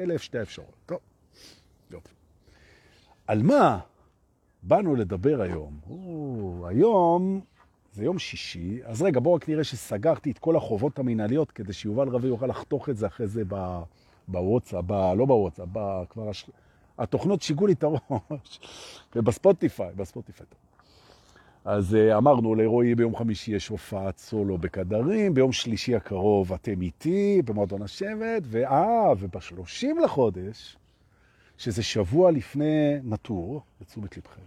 אלה שתי האפשרויות. טוב, יופי. על מה באנו לדבר היום? או, היום זה יום שישי, אז רגע, בואו רק נראה שסגרתי את כל החובות המנהליות, כדי שיובל רבי יוכל לחתוך את זה אחרי זה בוואטסאפ, לא בוואטסאפ, כבר הש... התוכנות שיגעו לי את הראש, ובספוטיפיי, בספוטיפיי. אז uh, אמרנו לרועי ביום חמישי יש הופעת סולו בקדרים, ביום שלישי הקרוב אתם איתי במועדון השבט, ואה, ובשלושים לחודש, שזה שבוע לפני נטור, לתשומת לבכם.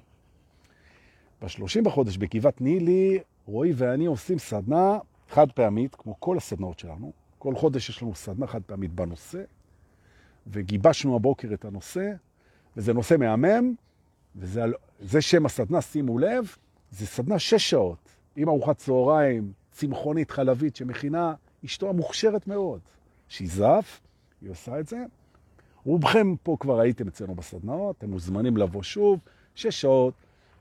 בשלושים בחודש בגבעת נילי, רועי ואני עושים סדנה חד פעמית, כמו כל הסדנאות שלנו. כל חודש יש לנו סדנה חד פעמית בנושא, וגיבשנו הבוקר את הנושא, וזה נושא מהמם, וזה שם הסדנה, שימו לב, זה סדנה שש שעות, עם ארוחת צהריים, צמחונית חלבית שמכינה אשתו המוכשרת מאוד, שהיא זף, היא עושה את זה. רובכם פה כבר הייתם אצלנו בסדנאות, אתם מוזמנים לבוא שוב, שש שעות,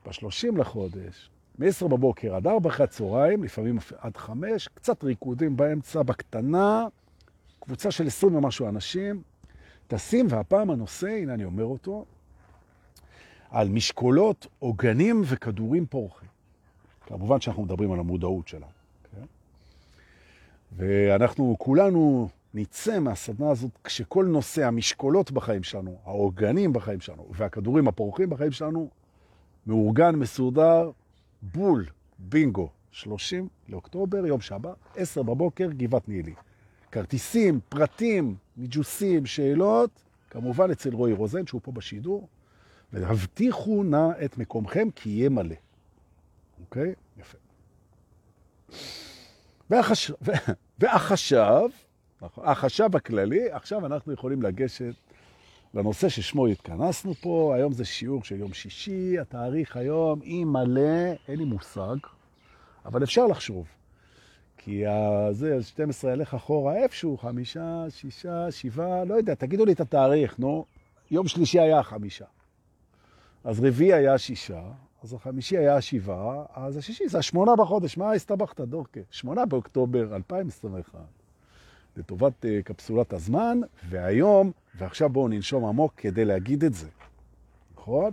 ב-30 לחודש, מ-10 בבוקר עד 4 אחרי הצהריים, לפעמים עד 5, קצת ריקודים באמצע, בקטנה, קבוצה של 20 ומשהו אנשים, טסים, והפעם הנושא, הנה אני אומר אותו, על משקולות, עוגנים וכדורים פורחים. כמובן שאנחנו מדברים על המודעות שלנו. כן? ואנחנו כולנו נצא מהסדנה הזאת כשכל נושא המשקולות בחיים שלנו, העוגנים בחיים שלנו והכדורים הפורחים בחיים שלנו, מאורגן, מסודר, בול, בינגו, 30 לאוקטובר, יום שבת, 10 בבוקר, גבעת נילי. כרטיסים, פרטים, מיג'וסים, שאלות, כמובן אצל רועי רוזן, שהוא פה בשידור, והבטיחו נא את מקומכם, כי יהיה מלא. אוקיי? יפה. והחש... והחשב, נכון, החשב הכללי, עכשיו אנחנו יכולים לגשת לנושא ששמו התכנסנו פה. היום זה שיעור של יום שישי, התאריך היום, אי מלא, אין לי מושג, אבל אפשר לחשוב. כי זה, 12 ילך אחורה איפשהו, חמישה, שישה, שבעה, לא יודע, תגידו לי את התאריך, נו. יום שלישי היה חמישה. אז רביעי היה שישה, אז החמישי היה שבעה, אז השישי זה השמונה בחודש, מה הסתבכת, דורקה? שמונה באוקטובר 2021, לטובת uh, קפסולת הזמן, והיום, ועכשיו בואו ננשום עמוק כדי להגיד את זה, נכון?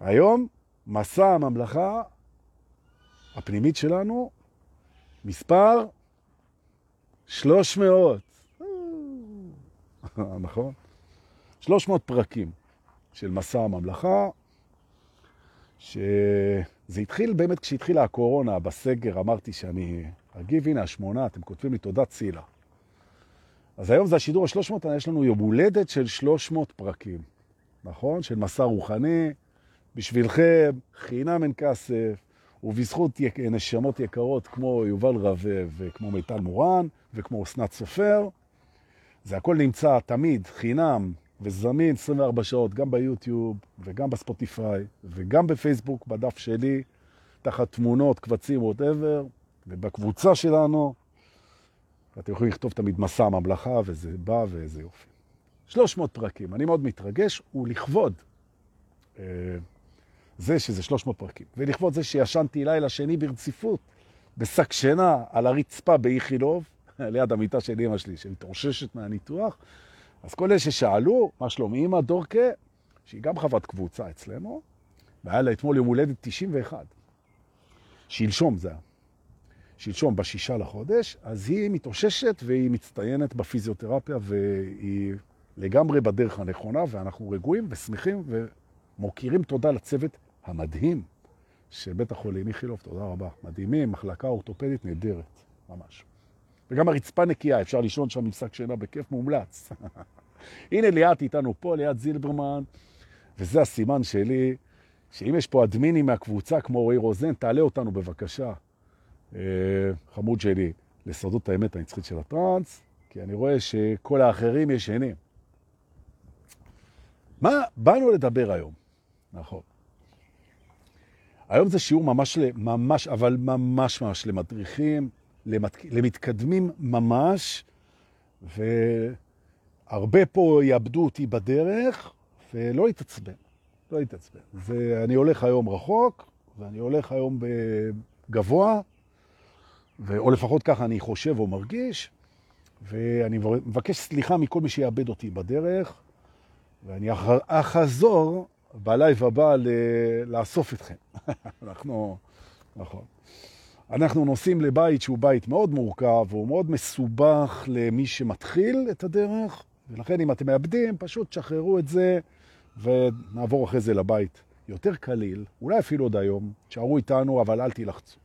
היום, מסע הממלכה הפנימית שלנו, מספר 300. נכון? 300 פרקים. של מסע הממלכה, שזה התחיל באמת כשהתחילה הקורונה, בסגר, אמרתי שאני אגיב, הנה השמונה, אתם כותבים לי תודה צילה. אז היום זה השידור ה-300, יש לנו יום הולדת של 300 פרקים, נכון? של מסע רוחני, בשבילכם, חינם אין כסף, ובזכות יק... נשמות יקרות כמו יובל רווה וכמו מיטל מורן וכמו אסנת סופר. זה הכל נמצא תמיד חינם וזמין 24 שעות גם ביוטיוב וגם בספוטיפיי וגם בפייסבוק, בדף שלי, תחת תמונות, קבצים, whatever, ובקבוצה שלנו, אתם יכולים לכתוב תמיד מסע הממלכה, וזה בא ואיזה יופי. 300 פרקים, אני מאוד מתרגש, ולכבוד אה, זה שזה 300 פרקים, ולכבוד זה שישנתי לילה שני ברציפות, בשק שינה על הרצפה באיכילוב, ליד המיטה של אמא שלי, שמתרוששת מהניתוח, אז כל אלה ששאלו, מה שלום אמא דורקה, שהיא גם חברת קבוצה אצלנו, והיה לה אתמול יום הולדת 91. שלשום זה היה. שלשום בשישה לחודש, אז היא מתאוששת והיא מצטיינת בפיזיותרפיה והיא לגמרי בדרך הנכונה, ואנחנו רגועים ושמחים ומוקירים תודה לצוות המדהים של בית החולים איכילוב, תודה רבה. מדהימים, מחלקה אורתופדית נהדרת, ממש. וגם הרצפה נקייה, אפשר לישון שם עם שק שינה בכיף מומלץ. הנה ליאת איתנו פה, ליאת זילברמן, וזה הסימן שלי, שאם יש פה אדמינים מהקבוצה כמו רועי רוזן, תעלה אותנו בבקשה, אה, חמוד שלי, לסודות האמת הנצחית של הטרנס, כי אני רואה שכל האחרים ישנים. מה באנו לדבר היום? נכון. היום זה שיעור ממש, ממש, אבל ממש ממש למדריכים, למת... למתקדמים ממש, והרבה פה יאבדו אותי בדרך, ולא להתעצבן, לא להתעצבן. ואני הולך היום רחוק, ואני הולך היום בגבוה, ו... או לפחות ככה אני חושב או מרגיש, ואני מבקש סליחה מכל מי שיאבד אותי בדרך, ואני אחזור בלייב הבא לאסוף אתכם. אנחנו, נכון. אנחנו נוסעים לבית שהוא בית מאוד מורכב, הוא מאוד מסובך למי שמתחיל את הדרך, ולכן אם אתם מאבדים, פשוט תשחררו את זה ונעבור אחרי זה לבית יותר קליל, אולי אפילו עוד היום, תשארו איתנו, אבל אל תלחצו.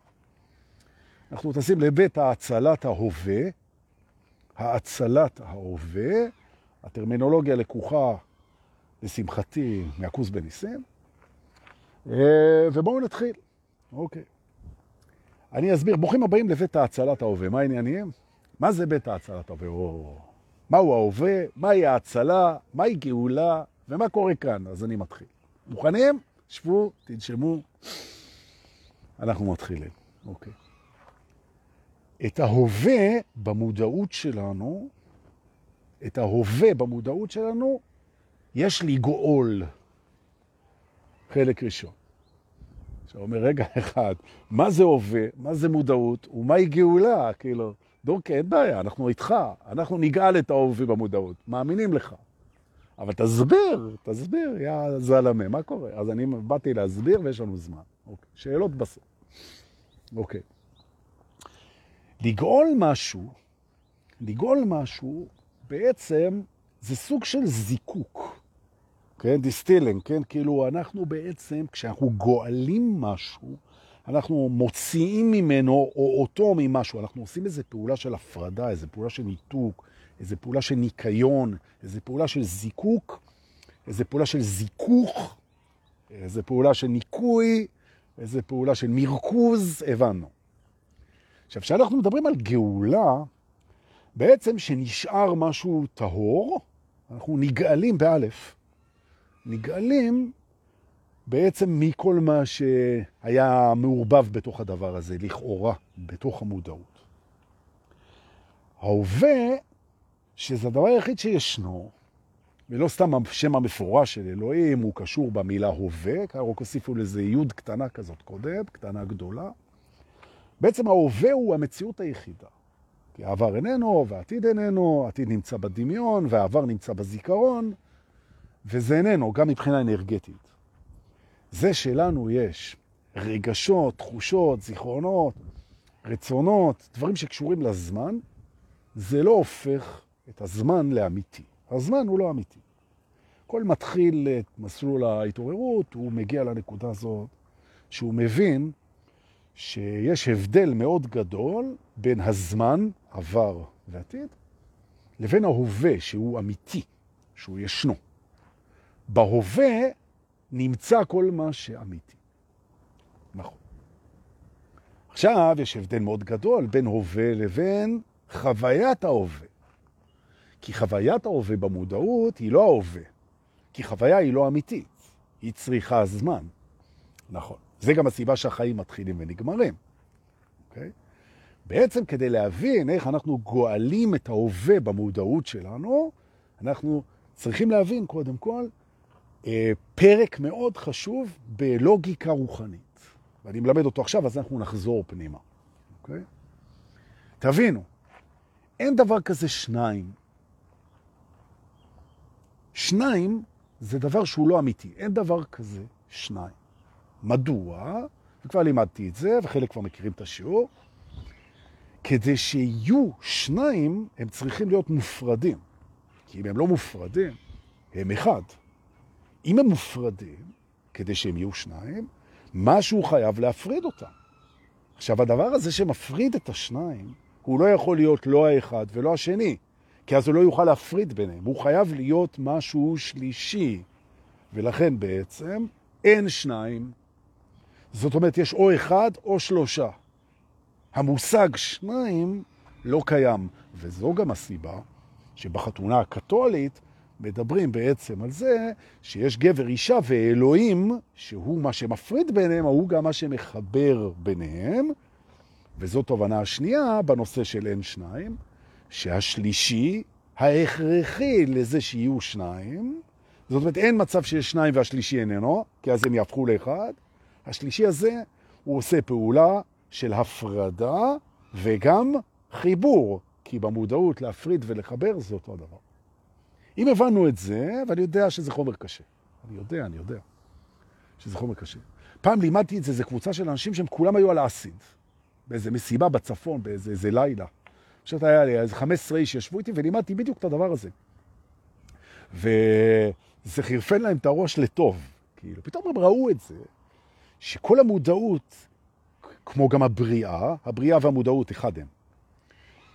אנחנו טסים לבית האצלת ההווה, האצלת ההווה, הטרמינולוגיה לקוחה, לשמחתי, מהכוס בניסים, אה, ובואו נתחיל. אוקיי. אני אסביר, ברוכים הבאים לבית האצלת ההווה. מה העניינים? מה זה בית האצלת ההווה? או... מהו ההווה? מהי האצלה? מהי גאולה? ומה קורה כאן? אז אני מתחיל. מוכנים? שבו, תנשמו. אנחנו מתחילים. אוקיי. את ההווה במודעות שלנו, את ההווה במודעות שלנו, יש לגאול. חלק ראשון. עכשיו אומר, רגע אחד, מה זה הווה, מה זה מודעות, ומהי גאולה? כאילו, דורקי, אין בעיה, אנחנו איתך, אנחנו נגאל את ההווה במודעות, מאמינים לך. אבל תסביר, תסביר, יא זלמה, מה קורה? אז אני באתי להסביר ויש לנו זמן. אוקיי, שאלות בסוף. אוקיי. לגאול משהו, לגאול משהו, בעצם זה סוג של זיקוק. כן, distilling, כן, כאילו אנחנו בעצם, כשאנחנו גואלים משהו, אנחנו מוציאים ממנו או אותו ממשהו, אנחנו עושים איזו פעולה של הפרדה, איזו פעולה של ניתוק, איזו פעולה של ניקיון, איזו פעולה של זיקוק, איזו פעולה של זיכוך, איזו פעולה של ניקוי, איזו פעולה של מרכוז, הבנו. עכשיו, כשאנחנו מדברים על גאולה, בעצם שנשאר משהו טהור, אנחנו נגאלים באלף. נגאלים בעצם מכל מה שהיה מעורבב בתוך הדבר הזה, לכאורה, בתוך המודעות. ההווה, שזה הדבר היחיד שישנו, ולא סתם השם המפורש של אלוהים, הוא קשור במילה הווה, רק הוסיפו לזה יוד קטנה כזאת קודם, קטנה גדולה. בעצם ההווה הוא המציאות היחידה. כי העבר איננו, והעתיד איננו, העתיד נמצא בדמיון, והעבר נמצא בזיכרון, וזה איננו, גם מבחינה אנרגטית. זה שלנו יש רגשות, תחושות, זיכרונות, רצונות, דברים שקשורים לזמן, זה לא הופך את הזמן לאמיתי. הזמן הוא לא אמיתי. כל מתחיל את מסלול ההתעוררות, הוא מגיע לנקודה הזאת שהוא מבין שיש הבדל מאוד גדול בין הזמן, עבר ועתיד, לבין ההווה שהוא אמיתי, שהוא ישנו. בהווה נמצא כל מה שאמיתי. נכון. עכשיו יש הבדל מאוד גדול בין הווה לבין חוויית ההווה. כי חוויית ההווה במודעות היא לא ההווה. כי חוויה היא לא אמיתית, היא צריכה זמן. נכון. זה גם הסיבה שהחיים מתחילים ונגמרים. Okay? אוקיי? בעצם כדי להבין איך אנחנו גואלים את ההווה במודעות שלנו, אנחנו צריכים להבין קודם כל פרק מאוד חשוב בלוגיקה רוחנית. ואני מלמד אותו עכשיו, אז אנחנו נחזור פנימה. אוקיי? תבינו, אין דבר כזה שניים. שניים זה דבר שהוא לא אמיתי, אין דבר כזה שניים. מדוע? וכבר לימדתי את זה, וחלק כבר מכירים את השיעור. כדי שיהיו שניים, הם צריכים להיות מופרדים. כי אם הם לא מופרדים, הם אחד. אם הם מופרדים, כדי שהם יהיו שניים, משהו חייב להפריד אותם. עכשיו, הדבר הזה שמפריד את השניים, הוא לא יכול להיות לא האחד ולא השני, כי אז הוא לא יוכל להפריד ביניהם. הוא חייב להיות משהו שלישי, ולכן בעצם אין שניים. זאת אומרת, יש או אחד או שלושה. המושג שניים לא קיים, וזו גם הסיבה שבחתונה הקתולית מדברים בעצם על זה שיש גבר אישה ואלוהים, שהוא מה שמפריד ביניהם, הוא גם מה שמחבר ביניהם, וזאת תובנה השנייה בנושא של אין שניים, שהשלישי ההכרחי לזה שיהיו שניים, זאת אומרת אין מצב שיש שניים והשלישי איננו, כי אז הם יהפכו לאחד, השלישי הזה הוא עושה פעולה של הפרדה וגם חיבור, כי במודעות להפריד ולחבר זה אותו הדבר. אם הבנו את זה, ואני יודע שזה חומר קשה. אני יודע, אני יודע שזה חומר קשה. פעם לימדתי את זה, זה קבוצה של אנשים שהם כולם היו על האסיד. באיזה מסיבה בצפון, באיזה איזה לילה. פשוט היה לי איזה 15 איש ישבו איתי ולימדתי בדיוק את הדבר הזה. וזה חירפן להם את הראש לטוב. כאילו, פתאום הם ראו את זה, שכל המודעות, כמו גם הבריאה, הבריאה והמודעות אחד הם.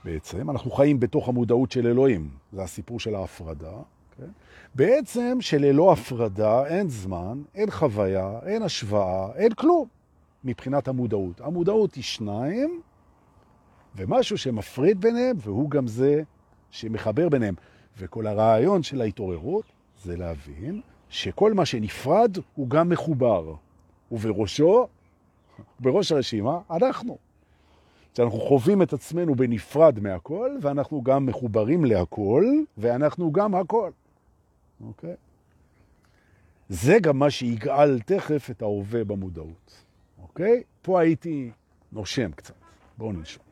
בעצם, אנחנו חיים בתוך המודעות של אלוהים, זה הסיפור של ההפרדה. כן? בעצם שללא הפרדה אין זמן, אין חוויה, אין השוואה, אין כלום מבחינת המודעות. המודעות היא שניים, ומשהו שמפריד ביניהם, והוא גם זה שמחבר ביניהם. וכל הרעיון של ההתעוררות זה להבין שכל מה שנפרד הוא גם מחובר. ובראשו, בראש הרשימה, אנחנו. שאנחנו חווים את עצמנו בנפרד מהכל, ואנחנו גם מחוברים להכל, ואנחנו גם הכל. אוקיי? זה גם מה שיגאל תכף את ההווה במודעות. אוקיי? פה הייתי נושם קצת. בואו ננשום.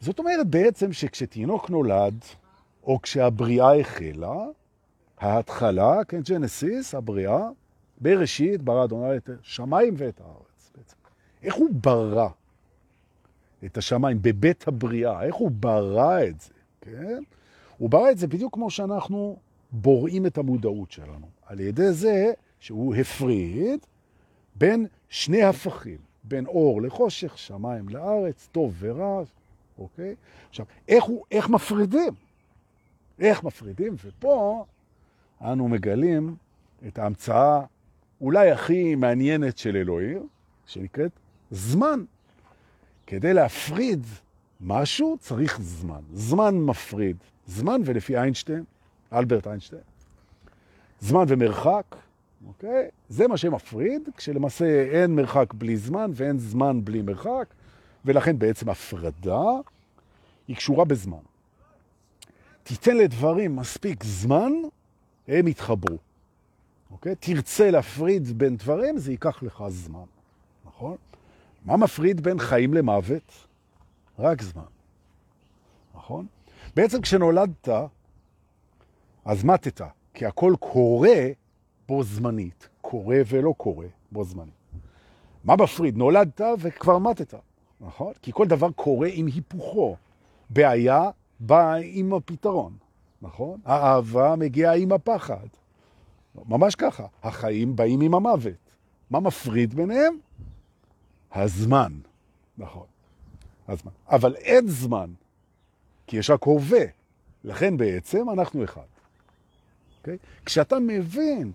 זאת אומרת בעצם שכשתינוק נולד, או כשהבריאה החלה, ההתחלה, כן, ג'נסיס, הבריאה, בראשית ברא אדוני את השמיים ואת הארץ בעצם. איך הוא ברא את השמיים בבית הבריאה? איך הוא ברא את זה, כן? הוא ברא את זה בדיוק כמו שאנחנו בוראים את המודעות שלנו, על ידי זה שהוא הפריד בין שני הפכים, בין אור לחושך, שמיים לארץ, טוב ורע, אוקיי? עכשיו, איך, הוא, איך מפרידים? איך מפרידים? ופה אנו מגלים את ההמצאה אולי הכי מעניינת של אלוהים, שנקראת זמן. כדי להפריד משהו צריך זמן. זמן מפריד. זמן, ולפי איינשטיין, אלברט איינשטיין, זמן ומרחק, אוקיי? זה מה שמפריד, כשלמעשה אין מרחק בלי זמן ואין זמן בלי מרחק, ולכן בעצם הפרדה היא קשורה בזמן. תיתן לדברים מספיק זמן, הם יתחברו. אוקיי? תרצה להפריד בין דברים, זה ייקח לך זמן, נכון? מה מפריד בין חיים למוות? רק זמן, נכון? בעצם כשנולדת, אז מתת, כי הכל קורה בו זמנית, קורה ולא קורה בו זמנית. מה מפריד? נולדת וכבר מתת, נכון? כי כל דבר קורה עם היפוכו. בעיה באה עם הפתרון, נכון? האהבה מגיעה עם הפחד. ממש ככה. החיים באים עם המוות. מה מפריד ביניהם? הזמן. נכון. הזמן. אבל אין זמן, כי יש רק הווה. לכן בעצם אנחנו אחד. Okay? אוקיי? כשאתה מבין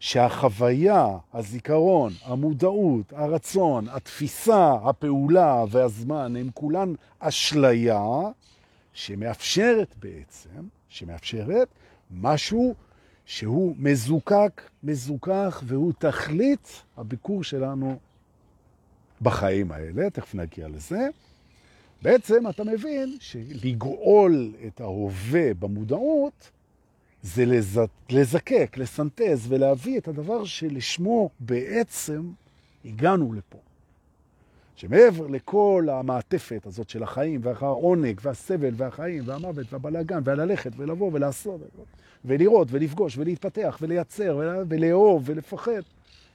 שהחוויה, הזיכרון, המודעות, הרצון, התפיסה, הפעולה והזמן הם כולן אשליה שמאפשרת בעצם, שמאפשרת משהו שהוא מזוקק, מזוכח, והוא תכלית הביקור שלנו בחיים האלה, תכף נגיע לזה. בעצם אתה מבין שלגאול את ההווה במודעות זה לז... לזקק, לסנטז ולהביא את הדבר שלשמו בעצם הגענו לפה. שמעבר לכל המעטפת הזאת של החיים והעונג והסבל והחיים והמוות והבלגן והללכת ולבוא ולעשות ולראות ולפגוש ולהתפתח ולייצר ולאהוב ולפחד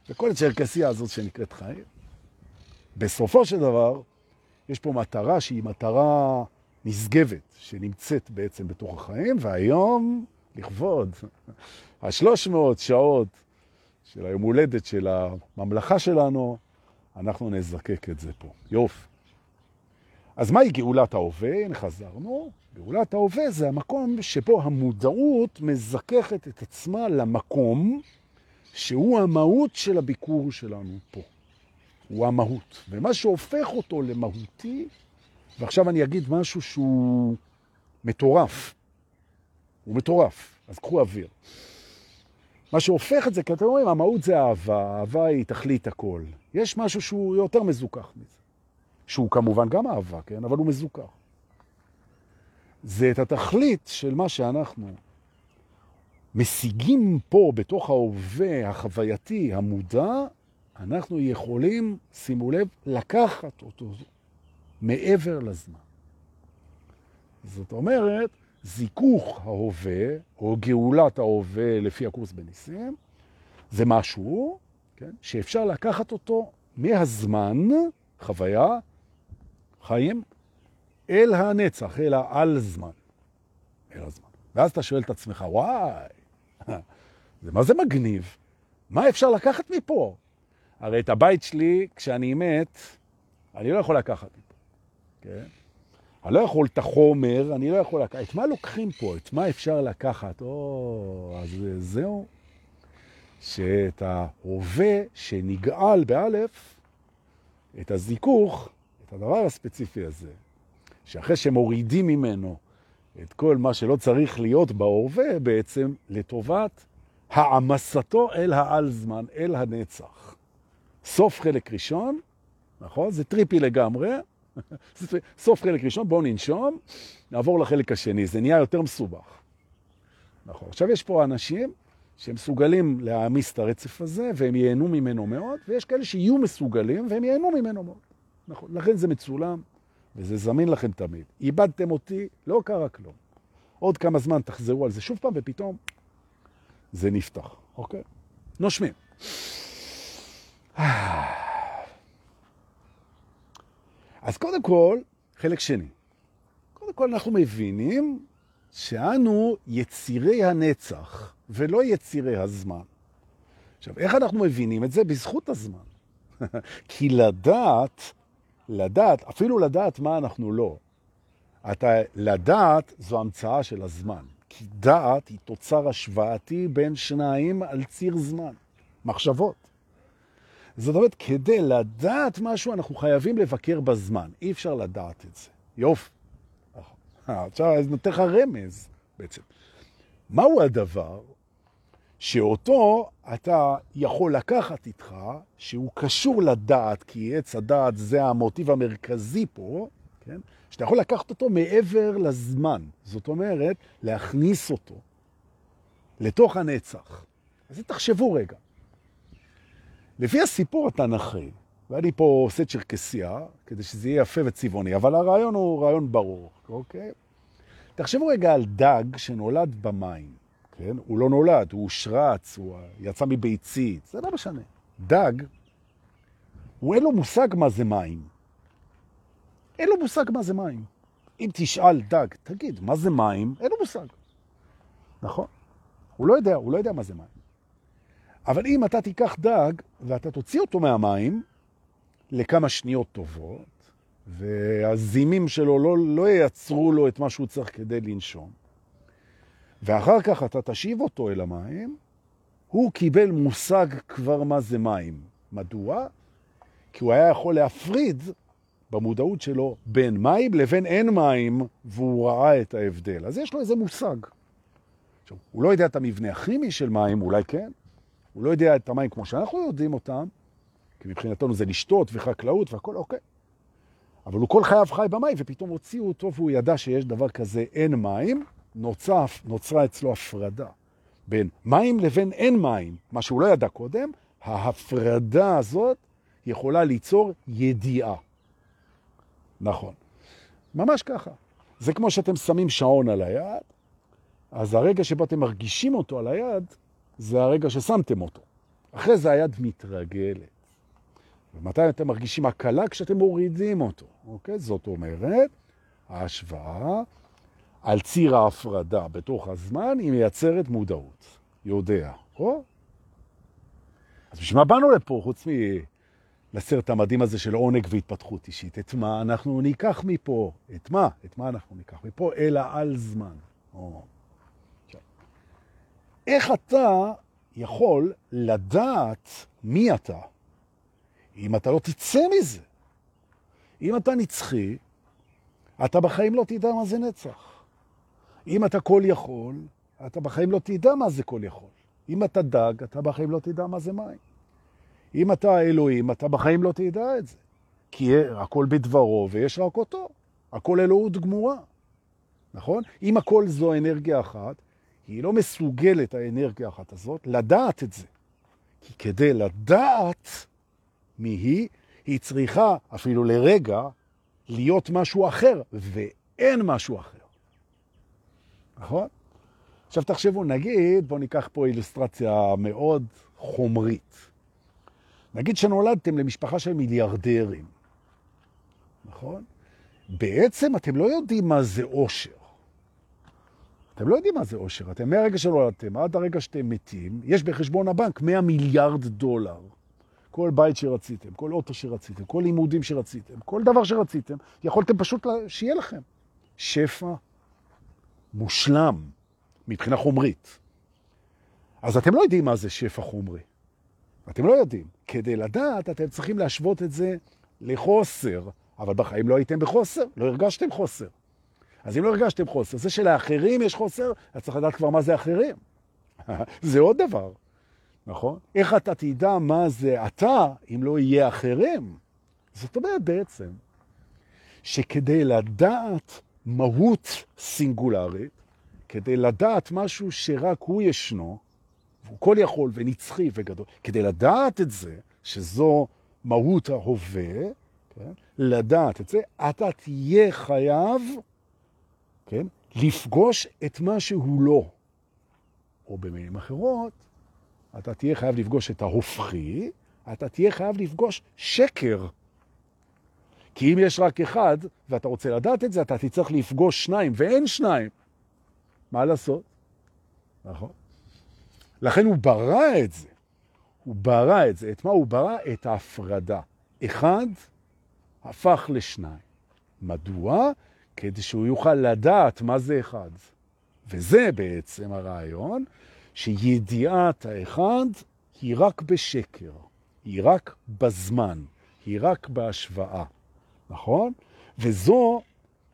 וכל הצ'רקסיה הזאת שנקראת חיים. בסופו של דבר יש פה מטרה שהיא מטרה נשגבת שנמצאת בעצם בתוך החיים והיום לכבוד השלוש מאות שעות של היום הולדת של הממלכה שלנו אנחנו נזקק את זה פה. יופי. אז מהי גאולת ההווה? הנה חזרנו. גאולת ההווה זה המקום שבו המודעות מזככת את עצמה למקום שהוא המהות של הביקור שלנו פה. הוא המהות. ומה שהופך אותו למהותי, ועכשיו אני אגיד משהו שהוא מטורף. הוא מטורף, אז קחו אוויר. מה שהופך את זה, כי אתם אומרים, המהות זה אהבה, אהבה היא תכלית הכל. יש משהו שהוא יותר מזוכח מזה, שהוא כמובן גם אהבה, כן? אבל הוא מזוכח. זה את התכלית של מה שאנחנו משיגים פה בתוך ההווה החווייתי, המודע, אנחנו יכולים, שימו לב, לקחת אותו מעבר לזמן. זאת אומרת, זיכוך ההווה, או גאולת ההווה לפי הקורס בניסים, זה משהו כן, שאפשר לקחת אותו מהזמן, חוויה, חיים, אל הנצח, אל העל זמן. אל הזמן. ואז אתה שואל את עצמך, וואי, זה מה זה מגניב? מה אפשר לקחת מפה? הרי את הבית שלי, כשאני מת, אני לא יכול לקחת מפה, כן? אני לא יכול את החומר, אני לא יכול לקחת. את מה לוקחים פה? את מה אפשר לקחת? או, אז זהו. שאת ההווה שנגאל באלף, את הזיכוך, את הדבר הספציפי הזה, שאחרי שמורידים ממנו את כל מה שלא צריך להיות בהווה, בעצם לטובת העמסתו אל העל זמן, אל הנצח. סוף חלק ראשון, נכון? זה טריפי לגמרי. סוף חלק ראשון, בואו ננשום, נעבור לחלק השני, זה נהיה יותר מסובך. נכון. עכשיו יש פה אנשים שמסוגלים להעמיס את הרצף הזה, והם ייהנו ממנו מאוד, ויש כאלה שיהיו מסוגלים, והם ייהנו ממנו מאוד. נכון. לכן זה מצולם, וזה זמין לכם תמיד. איבדתם אותי, לא קרה כלום. עוד כמה זמן תחזרו על זה שוב פעם, ופתאום זה נפתח, אוקיי? נושמים. אז קודם כל, חלק שני. קודם כל אנחנו מבינים שאנו יצירי הנצח ולא יצירי הזמן. עכשיו, איך אנחנו מבינים את זה? בזכות הזמן. כי לדעת, לדעת, אפילו לדעת מה אנחנו לא, אתה, לדעת זו המצאה של הזמן. כי דעת היא תוצר השוואתי בין שניים על ציר זמן, מחשבות. זאת אומרת, כדי לדעת משהו, אנחנו חייבים לבקר בזמן. אי אפשר לדעת את זה. יופי. עכשיו, אני נותן לך רמז בעצם. מהו הדבר שאותו אתה יכול לקחת איתך, שהוא קשור לדעת, כי עץ הדעת זה המוטיב המרכזי פה, כן? שאתה יכול לקחת אותו מעבר לזמן. זאת אומרת, להכניס אותו לתוך הנצח. אז תחשבו רגע. לפי הסיפור התנ"כי, ואני פה עושה צ'רקסיה, כדי שזה יהיה יפה וצבעוני, אבל הרעיון הוא רעיון ברור, אוקיי? תחשבו רגע על דג שנולד במים, כן? הוא לא נולד, הוא שרץ, הוא יצא מביצית, זה לא משנה. דג, הוא אין לו מושג מה זה מים. אין לו מושג מה זה מים. אם תשאל דג, תגיד, מה זה מים? אין לו מושג. נכון? הוא לא יודע, הוא לא יודע מה זה מים. אבל אם אתה תיקח דג ואתה תוציא אותו מהמים לכמה שניות טובות, והזימים שלו לא, לא ייצרו לו את מה שהוא צריך כדי לנשום, ואחר כך אתה תשיב אותו אל המים, הוא קיבל מושג כבר מה זה מים. מדוע? כי הוא היה יכול להפריד במודעות שלו בין מים לבין אין מים, והוא ראה את ההבדל. אז יש לו איזה מושג. עכשיו, הוא לא יודע את המבנה הכימי של מים, אולי כן. הוא לא יודע את המים כמו שאנחנו יודעים אותם, כי מבחינתנו זה לשתות וחקלאות והכל, אוקיי. אבל הוא כל חייו חי במים, ופתאום הוציאו אותו והוא ידע שיש דבר כזה אין מים, נוצרה, נוצרה אצלו הפרדה בין מים לבין אין מים, מה שהוא לא ידע קודם, ההפרדה הזאת יכולה ליצור ידיעה. נכון. ממש ככה. זה כמו שאתם שמים שעון על היד, אז הרגע שבו אתם מרגישים אותו על היד, זה הרגע ששמתם אותו. אחרי זה היד מתרגלת. ומתי אתם מרגישים הקלה? כשאתם מורידים אותו. אוקיי? זאת אומרת, ההשוואה על ציר ההפרדה בתוך הזמן היא מייצרת מודעות. יודע. או? אז בשביל מה באנו לפה, חוץ לסרט המדהים הזה של עונג והתפתחות אישית. את מה אנחנו ניקח מפה? את מה? את מה אנחנו ניקח מפה? אלא על זמן. או. איך אתה יכול לדעת מי אתה אם אתה לא תצא מזה? אם אתה נצחי, אתה בחיים לא תדע מה זה נצח. אם אתה כל יכול, אתה בחיים לא תדע מה זה כל יכול. אם אתה דג, אתה בחיים לא תדע מה זה מים. אם אתה אלוהים, אתה בחיים לא תדע את זה. כי הכל בדברו ויש רק אותו. הכל אלוהות גמורה. נכון? אם הכל זו אנרגיה אחת, היא לא מסוגלת, האנרגיה אחת הזאת, לדעת את זה. כי כדי לדעת, מי היא, היא צריכה אפילו לרגע להיות משהו אחר, ואין משהו אחר. נכון? עכשיו תחשבו, נגיד, בואו ניקח פה אילוסטרציה מאוד חומרית. נגיד שנולדתם למשפחה של מיליארדרים, נכון? בעצם אתם לא יודעים מה זה אושר. אתם לא יודעים מה זה אושר. אתם מהרגע שנולדתם עד הרגע שאתם מתים, יש בחשבון הבנק 100 מיליארד דולר. כל בית שרציתם, כל אוטו שרציתם, כל לימודים שרציתם, כל דבר שרציתם, יכולתם פשוט שיהיה לכם. שפע מושלם מבחינה חומרית. אז אתם לא יודעים מה זה שפע חומרי. אתם לא יודעים. כדי לדעת, אתם צריכים להשוות את זה לחוסר. אבל בחיים לא הייתם בחוסר, לא הרגשתם חוסר. אז אם לא הרגשתם חוסר, זה שלאחרים יש חוסר, אז צריך לדעת כבר מה זה אחרים. זה עוד דבר, נכון? איך אתה תדע מה זה אתה אם לא יהיה אחרים? זאת אומרת בעצם, שכדי לדעת מהות סינגולרית, כדי לדעת משהו שרק הוא ישנו, והוא כל יכול ונצחי וגדול, כדי לדעת את זה, שזו מהות ההווה, כן? לדעת את זה, אתה תהיה חייב כן? לפגוש את מה שהוא לא. או במילים אחרות, אתה תהיה חייב לפגוש את ההופכי, אתה תהיה חייב לפגוש שקר. כי אם יש רק אחד, ואתה רוצה לדעת את זה, אתה תצטרך לפגוש שניים, ואין שניים. מה לעשות? נכון? לכן הוא ברא את זה. הוא ברא את זה. את מה הוא ברא? את ההפרדה. אחד הפך לשניים. מדוע? כדי שהוא יוכל לדעת מה זה אחד. וזה בעצם הרעיון, שידיעת האחד היא רק בשקר, היא רק בזמן, היא רק בהשוואה, נכון? וזו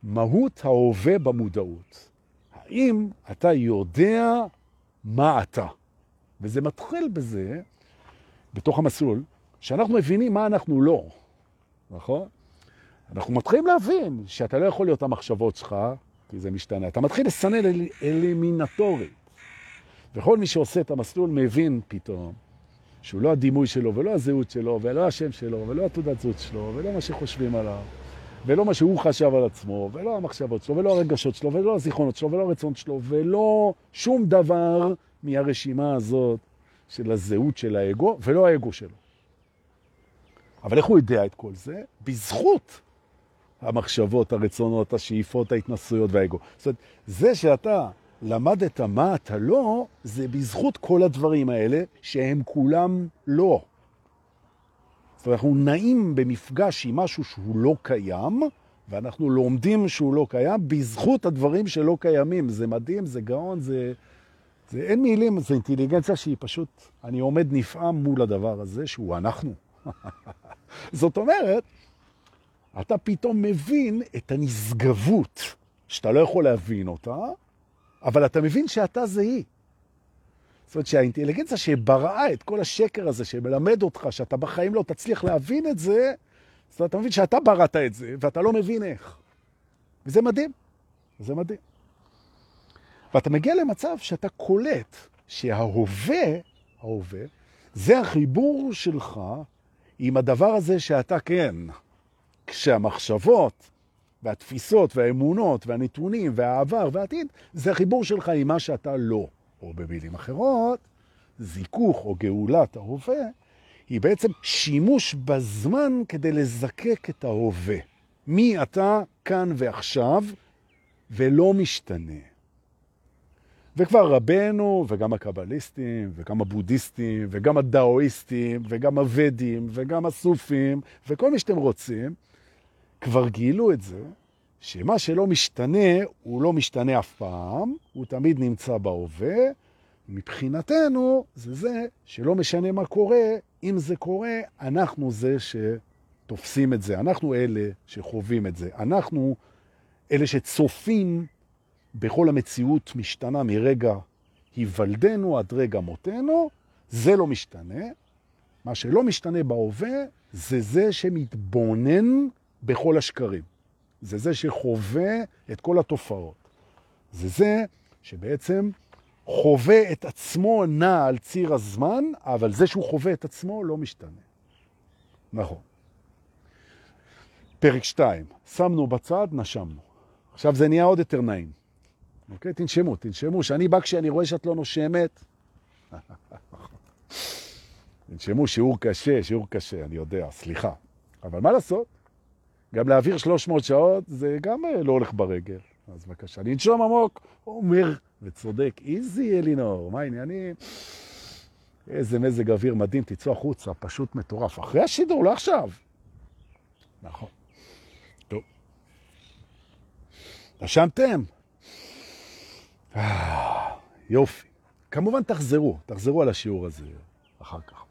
מהות ההווה במודעות. האם אתה יודע מה אתה? וזה מתחיל בזה, בתוך המסלול, שאנחנו מבינים מה אנחנו לא, נכון? אנחנו מתחילים להבין שאתה לא יכול להיות המחשבות שלך, כי זה משתנה. אתה מתחיל לסנן אל, אלימינטורית. וכל מי שעושה את המסלול מבין פתאום שהוא לא הדימוי שלו, ולא הזהות שלו, ולא השם שלו, ולא התעודת זהות שלו, ולא מה שחושבים עליו, ולא מה שהוא חשב על עצמו, ולא המחשבות שלו, ולא הרגשות שלו, ולא הזיכרונות שלו, ולא הרצון שלו, ולא שום דבר מהרשימה הזאת של הזהות של האגו, ולא האגו שלו. אבל איך הוא יודע את כל זה? בזכות המחשבות, הרצונות, השאיפות, ההתנסויות והאגו. זאת אומרת, זה שאתה למדת מה אתה לא, זה בזכות כל הדברים האלה, שהם כולם לא. זאת אומרת, אנחנו נעים במפגש עם משהו שהוא לא קיים, ואנחנו לומדים שהוא לא קיים בזכות הדברים שלא קיימים. זה מדהים, זה גאון, זה... זה אין מילים, זה אינטליגנציה שהיא פשוט, אני עומד נפעם מול הדבר הזה, שהוא אנחנו. זאת אומרת, אתה פתאום מבין את הנשגבות, שאתה לא יכול להבין אותה, אבל אתה מבין שאתה זה היא. זאת אומרת שהאינטליגנציה שבראה את כל השקר הזה, שמלמד אותך שאתה בחיים לא תצליח להבין את זה, זאת אומרת, אתה מבין שאתה בראת את זה, ואתה לא מבין איך. וזה מדהים. זה מדהים. ואתה מגיע למצב שאתה קולט שההווה, ההווה, זה החיבור שלך עם הדבר הזה שאתה כן. כשהמחשבות והתפיסות והאמונות והנתונים והעבר והעתיד, זה החיבור שלך עם מה שאתה לא. או במילים אחרות, זיכוך או גאולת ההווה, היא בעצם שימוש בזמן כדי לזקק את ההווה. מי אתה כאן ועכשיו ולא משתנה. וכבר רבנו וגם הקבליסטים וגם הבודהיסטים וגם הדאואיסטים וגם הוודים וגם הסופים וכל מי שאתם רוצים, כבר גילו את זה, שמה שלא משתנה, הוא לא משתנה אף פעם, הוא תמיד נמצא בהווה. מבחינתנו זה זה שלא משנה מה קורה, אם זה קורה, אנחנו זה שתופסים את זה, אנחנו אלה שחווים את זה, אנחנו אלה שצופים בכל המציאות משתנה מרגע היוולדנו עד רגע מותנו, זה לא משתנה. מה שלא משתנה בהווה זה זה שמתבונן בכל השקרים. זה זה שחווה את כל התופעות. זה זה שבעצם חווה את עצמו נע על ציר הזמן, אבל זה שהוא חווה את עצמו לא משתנה. נכון. פרק 2, שמנו בצד, נשמנו. עכשיו זה נהיה עוד יותר נעים. אוקיי? תנשמו, תנשמו. שאני בא כשאני רואה שאת לא נושמת. תנשמו, שיעור קשה, שיעור קשה, אני יודע, סליחה. אבל מה לעשות? גם להעביר 300 שעות זה גם אה, לא הולך ברגל. אז בבקשה, לנשום עמוק, אומר וצודק, איזי אלינור, מה העניינים? איזה מזג אוויר מדהים, תצאו החוצה, פשוט מטורף. אחרי השידור, לא עכשיו. נכון. טוב. רשמתם? אה, יופי. כמובן תחזרו, תחזרו על השיעור הזה אחר כך.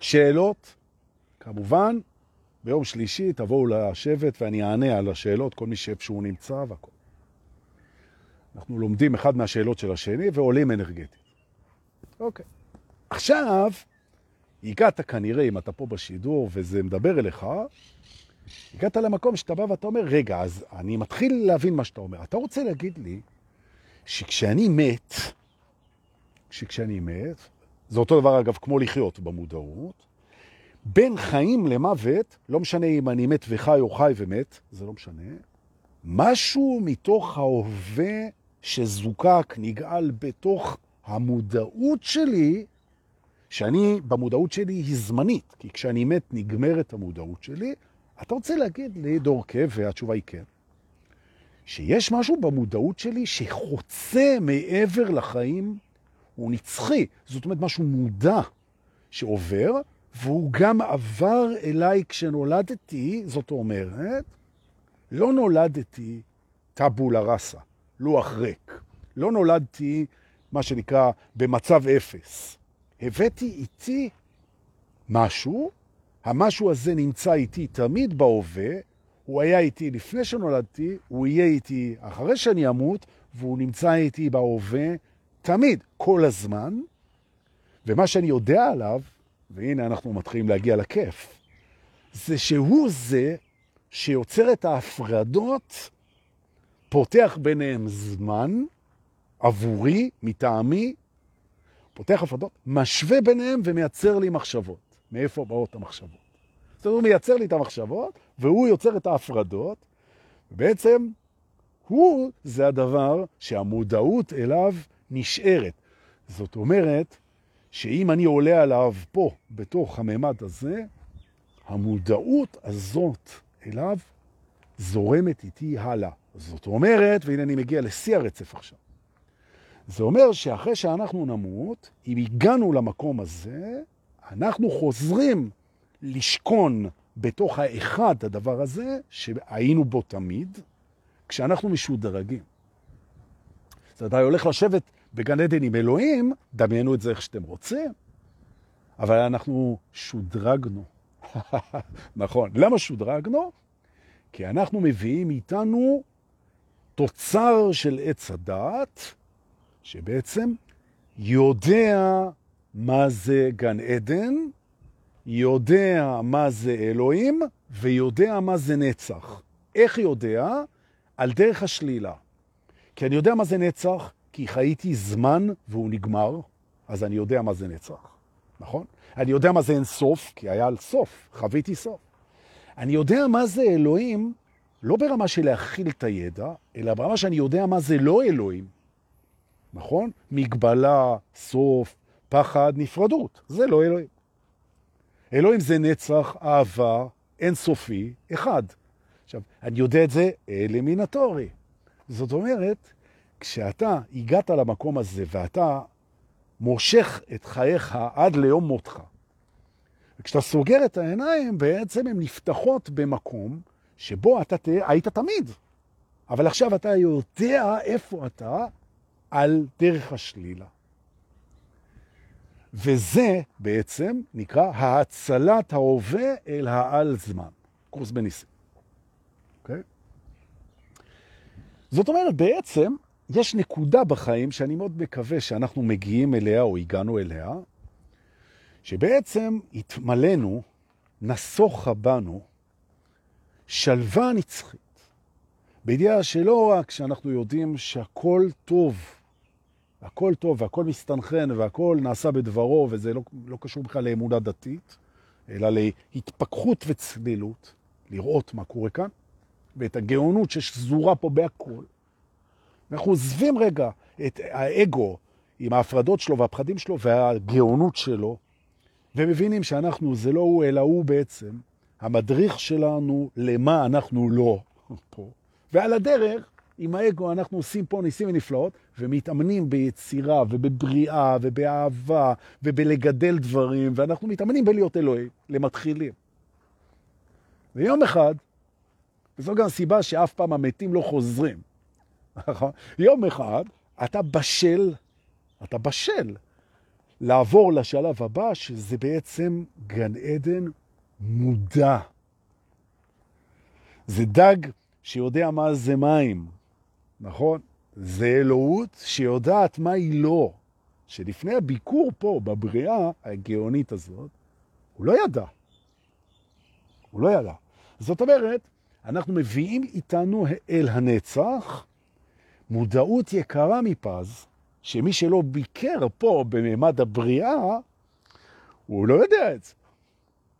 שאלות, כמובן, ביום שלישי תבואו לשבת ואני אענה על השאלות, כל מי שאיפשהו נמצא והכל. אנחנו לומדים אחד מהשאלות של השני ועולים אנרגטית. אוקיי. עכשיו, הגעת כנראה, אם אתה פה בשידור וזה מדבר אליך, הגעת למקום שאתה בא ואתה אומר, רגע, אז אני מתחיל להבין מה שאתה אומר. אתה רוצה להגיד לי שכשאני מת, שכשאני מת, זה אותו דבר אגב כמו לחיות במודעות, בין חיים למוות, לא משנה אם אני מת וחי או חי ומת, זה לא משנה, משהו מתוך ההווה שזוקק, נגעל בתוך המודעות שלי, שאני, במודעות שלי היא זמנית, כי כשאני מת נגמרת המודעות שלי, אתה רוצה להגיד לי, דורקה, והתשובה היא כן, שיש משהו במודעות שלי שחוצה מעבר לחיים, הוא נצחי, זאת אומרת משהו מודע שעובר, והוא גם עבר אליי כשנולדתי, זאת אומרת, לא נולדתי טבולה ראסה, לוח ריק. לא נולדתי, מה שנקרא, במצב אפס. הבאתי איתי משהו, המשהו הזה נמצא איתי תמיד בהווה, הוא היה איתי לפני שנולדתי, הוא יהיה איתי אחרי שאני אמות, והוא נמצא איתי בהווה תמיד, כל הזמן. ומה שאני יודע עליו, והנה אנחנו מתחילים להגיע לכיף, זה שהוא זה שיוצר את ההפרדות, פותח ביניהם זמן עבורי, מטעמי, פותח הפרדות, משווה ביניהם ומייצר לי מחשבות. מאיפה באות המחשבות? זאת אומרת, הוא מייצר לי את המחשבות, והוא יוצר את ההפרדות, ובעצם הוא זה הדבר שהמודעות אליו נשארת. זאת אומרת, שאם אני עולה עליו פה, בתוך הממד הזה, המודעות הזאת אליו זורמת איתי הלאה. זאת אומרת, והנה אני מגיע לשיא הרצף עכשיו, זה אומר שאחרי שאנחנו נמות, אם הגענו למקום הזה, אנחנו חוזרים לשכון בתוך האחד, הדבר הזה, שהיינו בו תמיד, כשאנחנו משודרגים. אז אתה הולך לשבת בגן עדן עם אלוהים, דמיינו את זה איך שאתם רוצים, אבל אנחנו שודרגנו. נכון. למה שודרגנו? כי אנחנו מביאים איתנו תוצר של עץ הדעת, שבעצם יודע מה זה גן עדן, יודע מה זה אלוהים, ויודע מה זה נצח. איך יודע? על דרך השלילה. כי אני יודע מה זה נצח, כי חייתי זמן והוא נגמר, אז אני יודע מה זה נצח, נכון? אני יודע מה זה אין סוף, כי היה על סוף, חוויתי סוף. אני יודע מה זה אלוהים, לא ברמה של להכיל את הידע, אלא ברמה שאני יודע מה זה לא אלוהים, נכון? מגבלה, סוף, פחד, נפרדות, זה לא אלוהים. אלוהים זה נצח, אהבה, אינסופי, אחד. עכשיו, אני יודע את זה אלמינטורי. זאת אומרת, כשאתה הגעת למקום הזה ואתה מושך את חייך עד ליום מותך, וכשאתה סוגר את העיניים, בעצם הן נפתחות במקום שבו אתה תהיה, היית תמיד. אבל עכשיו אתה יודע איפה אתה על דרך השלילה. וזה בעצם נקרא האצלת ההווה אל העל זמן. קורס בניסים. אוקיי? Okay? זאת אומרת, בעצם יש נקודה בחיים שאני מאוד מקווה שאנחנו מגיעים אליה או הגענו אליה, שבעצם התמלאנו, נסוכה בנו, שלווה נצחית. בידיעה שלא רק שאנחנו יודעים שהכל טוב, הכל טוב והכל מסתנכן והכל נעשה בדברו וזה לא, לא קשור בכלל לאמונה דתית, אלא להתפקחות וצלילות, לראות מה קורה כאן, ואת הגאונות ששזורה פה בהכל. אנחנו עוזבים רגע את האגו עם ההפרדות שלו והפחדים שלו והגאונות שלו, ומבינים שאנחנו, זה לא הוא, אלא הוא בעצם המדריך שלנו למה אנחנו לא פה. ועל הדרך, עם האגו אנחנו עושים פה ניסים ונפלאות, ומתאמנים ביצירה ובבריאה ובאהבה ובלגדל דברים, ואנחנו מתאמנים בלהיות אלוהים, למתחילים. ויום אחד, וזו גם הסיבה שאף פעם המתים לא חוזרים, נכון? יום אחד אתה בשל, אתה בשל לעבור לשלב הבא, שזה בעצם גן עדן מודע. זה דג שיודע מה זה מים, נכון? זה אלוהות שיודעת מה היא לא. שלפני הביקור פה, בבריאה הגאונית הזאת, הוא לא ידע. הוא לא ידע. זאת אומרת, אנחנו מביאים איתנו אל הנצח מודעות יקרה מפז, שמי שלא ביקר פה בממד הבריאה, הוא לא יודע את זה.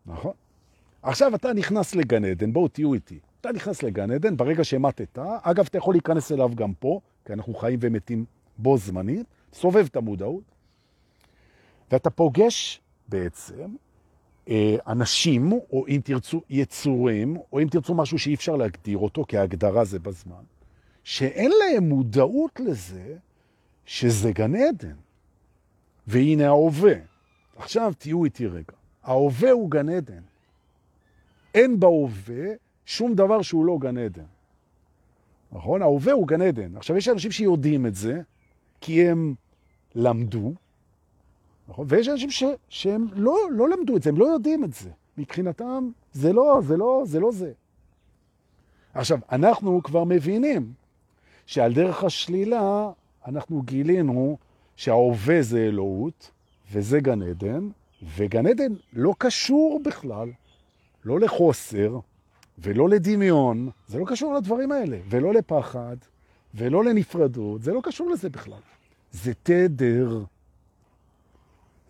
נכון? עכשיו אתה נכנס לגן עדן, בואו תהיו איתי. אתה נכנס לגן עדן, ברגע שמטת, אגב, אתה יכול להיכנס אליו גם פה, כי אנחנו חיים ומתים בו זמנית, סובב את המודעות, ואתה פוגש בעצם אה, אנשים, או אם תרצו יצורים, או אם תרצו משהו שאי אפשר להגדיר אותו, כי ההגדרה זה בזמן, שאין להם מודעות לזה שזה גן עדן. והנה ההווה. עכשיו תהיו איתי רגע. ההווה הוא גן עדן. אין בהווה שום דבר שהוא לא גן עדן. נכון? ההווה הוא גן עדן. עכשיו, יש אנשים שיודעים את זה, כי הם למדו, נכון? ויש אנשים ש, שהם לא, לא למדו את זה, הם לא יודעים את זה. מבחינתם, זה לא, זה לא, זה לא זה. עכשיו, אנחנו כבר מבינים שעל דרך השלילה אנחנו גילינו שההווה זה אלוהות, וזה גן עדן, וגן עדן לא קשור בכלל, לא לחוסר ולא לדמיון, זה לא קשור לדברים האלה, ולא לפחד, ולא לנפרדות, זה לא קשור לזה בכלל. זה תדר.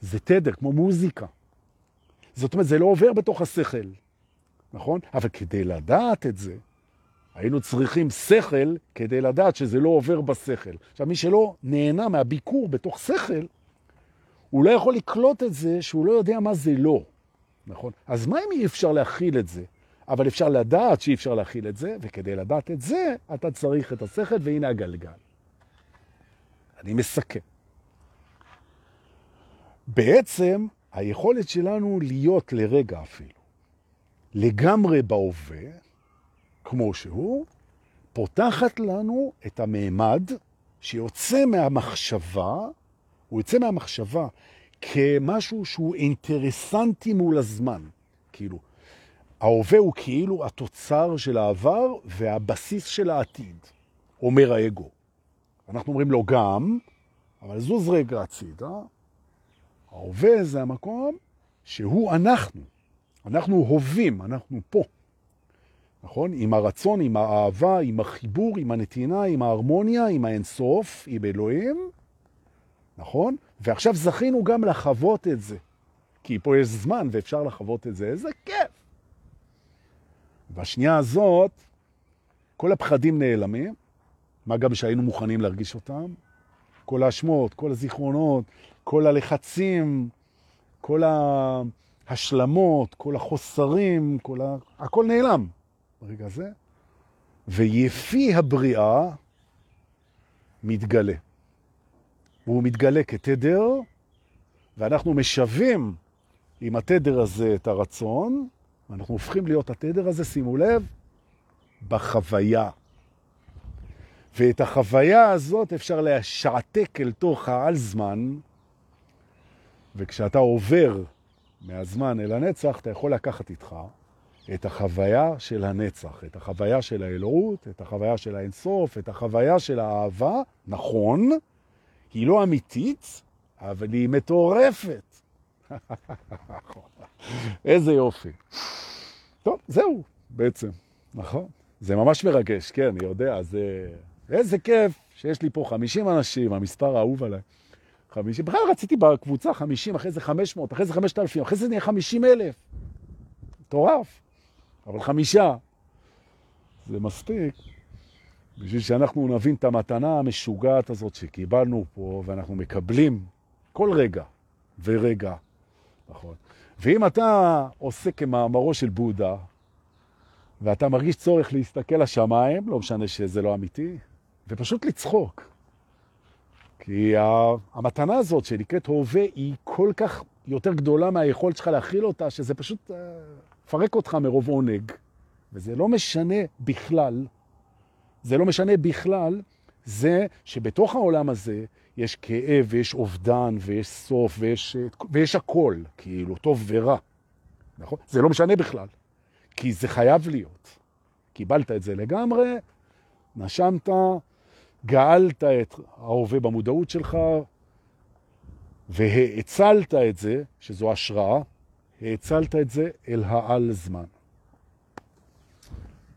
זה תדר, כמו מוזיקה. זאת אומרת, זה לא עובר בתוך השכל, נכון? אבל כדי לדעת את זה, היינו צריכים שכל כדי לדעת שזה לא עובר בשכל. עכשיו, מי שלא נהנה מהביקור בתוך שכל, הוא לא יכול לקלוט את זה שהוא לא יודע מה זה לא, נכון? אז מה אם אי אפשר להכיל את זה? אבל אפשר לדעת שאי אפשר להכיל את זה, וכדי לדעת את זה, אתה צריך את השכל, והנה הגלגל. אני מסכם. בעצם, היכולת שלנו להיות לרגע אפילו, לגמרי בהווה, כמו שהוא, פותחת לנו את הממד שיוצא מהמחשבה, הוא יוצא מהמחשבה כמשהו שהוא אינטרסנטי מול הזמן. כאילו, ההווה הוא כאילו התוצר של העבר והבסיס של העתיד, אומר האגו. אנחנו אומרים לו גם, אבל זוז רגע הצידה, ההווה זה המקום שהוא אנחנו. אנחנו הובים, אנחנו פה. נכון? עם הרצון, עם האהבה, עם החיבור, עם הנתינה, עם ההרמוניה, עם האינסוף, עם אלוהים, נכון? ועכשיו זכינו גם לחוות את זה. כי פה יש זמן ואפשר לחוות את זה. איזה כיף! בשנייה הזאת, כל הפחדים נעלמים, מה גם שהיינו מוכנים להרגיש אותם, כל האשמות, כל הזיכרונות, כל הלחצים, כל ההשלמות, כל החוסרים, כל ה... הכל נעלם ברגע הזה, ויפי הבריאה מתגלה. והוא מתגלה כתדר, ואנחנו משווים עם התדר הזה את הרצון, ואנחנו הופכים להיות התדר הזה, שימו לב, בחוויה. ואת החוויה הזאת אפשר להשעתק אל תוך העל זמן, וכשאתה עובר מהזמן אל הנצח, אתה יכול לקחת איתך את החוויה של הנצח, את החוויה של האלוהות, את החוויה של האינסוף, את החוויה של האהבה, נכון, היא לא אמיתית, אבל היא מטורפת. איזה יופי. טוב, זהו, בעצם, נכון? זה ממש מרגש, כן, אני יודע, זה... איזה כיף שיש לי פה 50 אנשים, המספר האהוב עליי. 50, בכלל רציתי בקבוצה 50, אחרי זה 500, אחרי זה 5,000, אחרי זה נהיה 50 אלף. מטורף. אבל חמישה, זה מספיק בשביל שאנחנו נבין את המתנה המשוגעת הזאת שקיבלנו פה, ואנחנו מקבלים כל רגע ורגע, נכון? ואם אתה עושה כמאמרו של בודה, ואתה מרגיש צורך להסתכל לשמיים, לא משנה שזה לא אמיתי, ופשוט לצחוק. כי המתנה הזאת שנקראת הווה היא כל כך יותר גדולה מהיכולת שלך להכיל אותה, שזה פשוט אה, פרק אותך מרוב עונג. וזה לא משנה בכלל, זה לא משנה בכלל, זה שבתוך העולם הזה יש כאב ויש אובדן ויש סוף ויש, ויש הכל, כאילו, טוב ורע. נכון? זה לא משנה בכלל, כי זה חייב להיות. קיבלת את זה לגמרי, נשמת, גאלת את ההווה במודעות שלך, והאצלת את זה, שזו השראה, האצלת את זה אל העל זמן.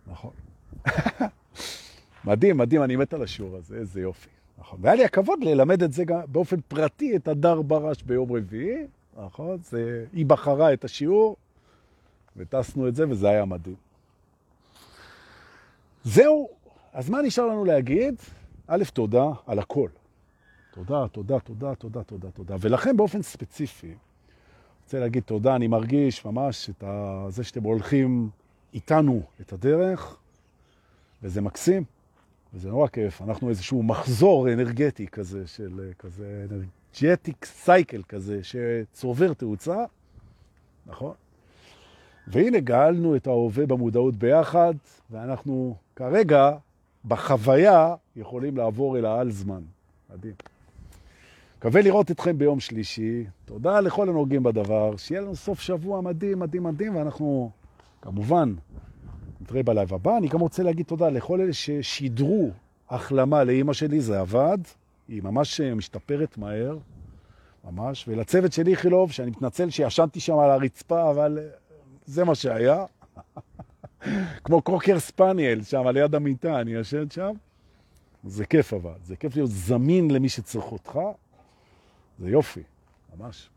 נכון. מדהים, מדהים, אני מת על השיעור הזה, איזה יופי. נכון. והיה לי הכבוד ללמד את זה גם באופן פרטי, את הדר ברש ביום רביעי, נכון? זה, היא בחרה את השיעור, וטסנו את זה, וזה היה מדהים. זהו, אז מה נשאר לנו להגיד? א', תודה על הכל. תודה, תודה, תודה, תודה, תודה, תודה. ולכן באופן ספציפי, רוצה להגיד תודה, אני מרגיש ממש את זה שאתם הולכים איתנו את הדרך, וזה מקסים, וזה נורא כיף. אנחנו איזשהו מחזור אנרגטי כזה, של כזה אנרג'טיק סייקל כזה, שצובר תאוצה, נכון? והנה גאלנו את ההווה במודעות ביחד, ואנחנו כרגע בחוויה יכולים לעבור אל העל זמן. מדהים. מקווה לראות אתכם ביום שלישי. תודה לכל הנוגעים בדבר. שיהיה לנו סוף שבוע מדהים, מדהים, מדהים, ואנחנו כמובן נתראה בלייב הבא. אני גם רוצה להגיד תודה לכל אלה ששידרו החלמה לאימא שלי, זה עבד. היא ממש משתפרת מהר, ממש. ולצוות שלי חילוב, שאני מתנצל שישנתי שם על הרצפה, אבל זה מה שהיה. כמו קוקר ספניאל שם על יד המיטה, אני ישן שם. זה כיף אבל, זה כיף להיות זמין למי שצריך אותך. זה יופי, ממש.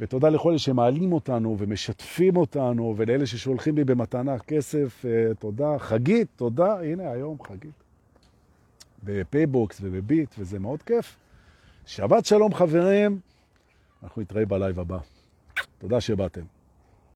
ותודה לכל אלה שמעלים אותנו ומשתפים אותנו, ולאלה ששולחים לי במתנה כסף, אה, תודה. חגית, תודה, הנה היום חגית. בפייבוקס ובביט, וזה מאוד כיף. שבת שלום חברים, אנחנו נתראה ב live הבא. תודה שבאתם.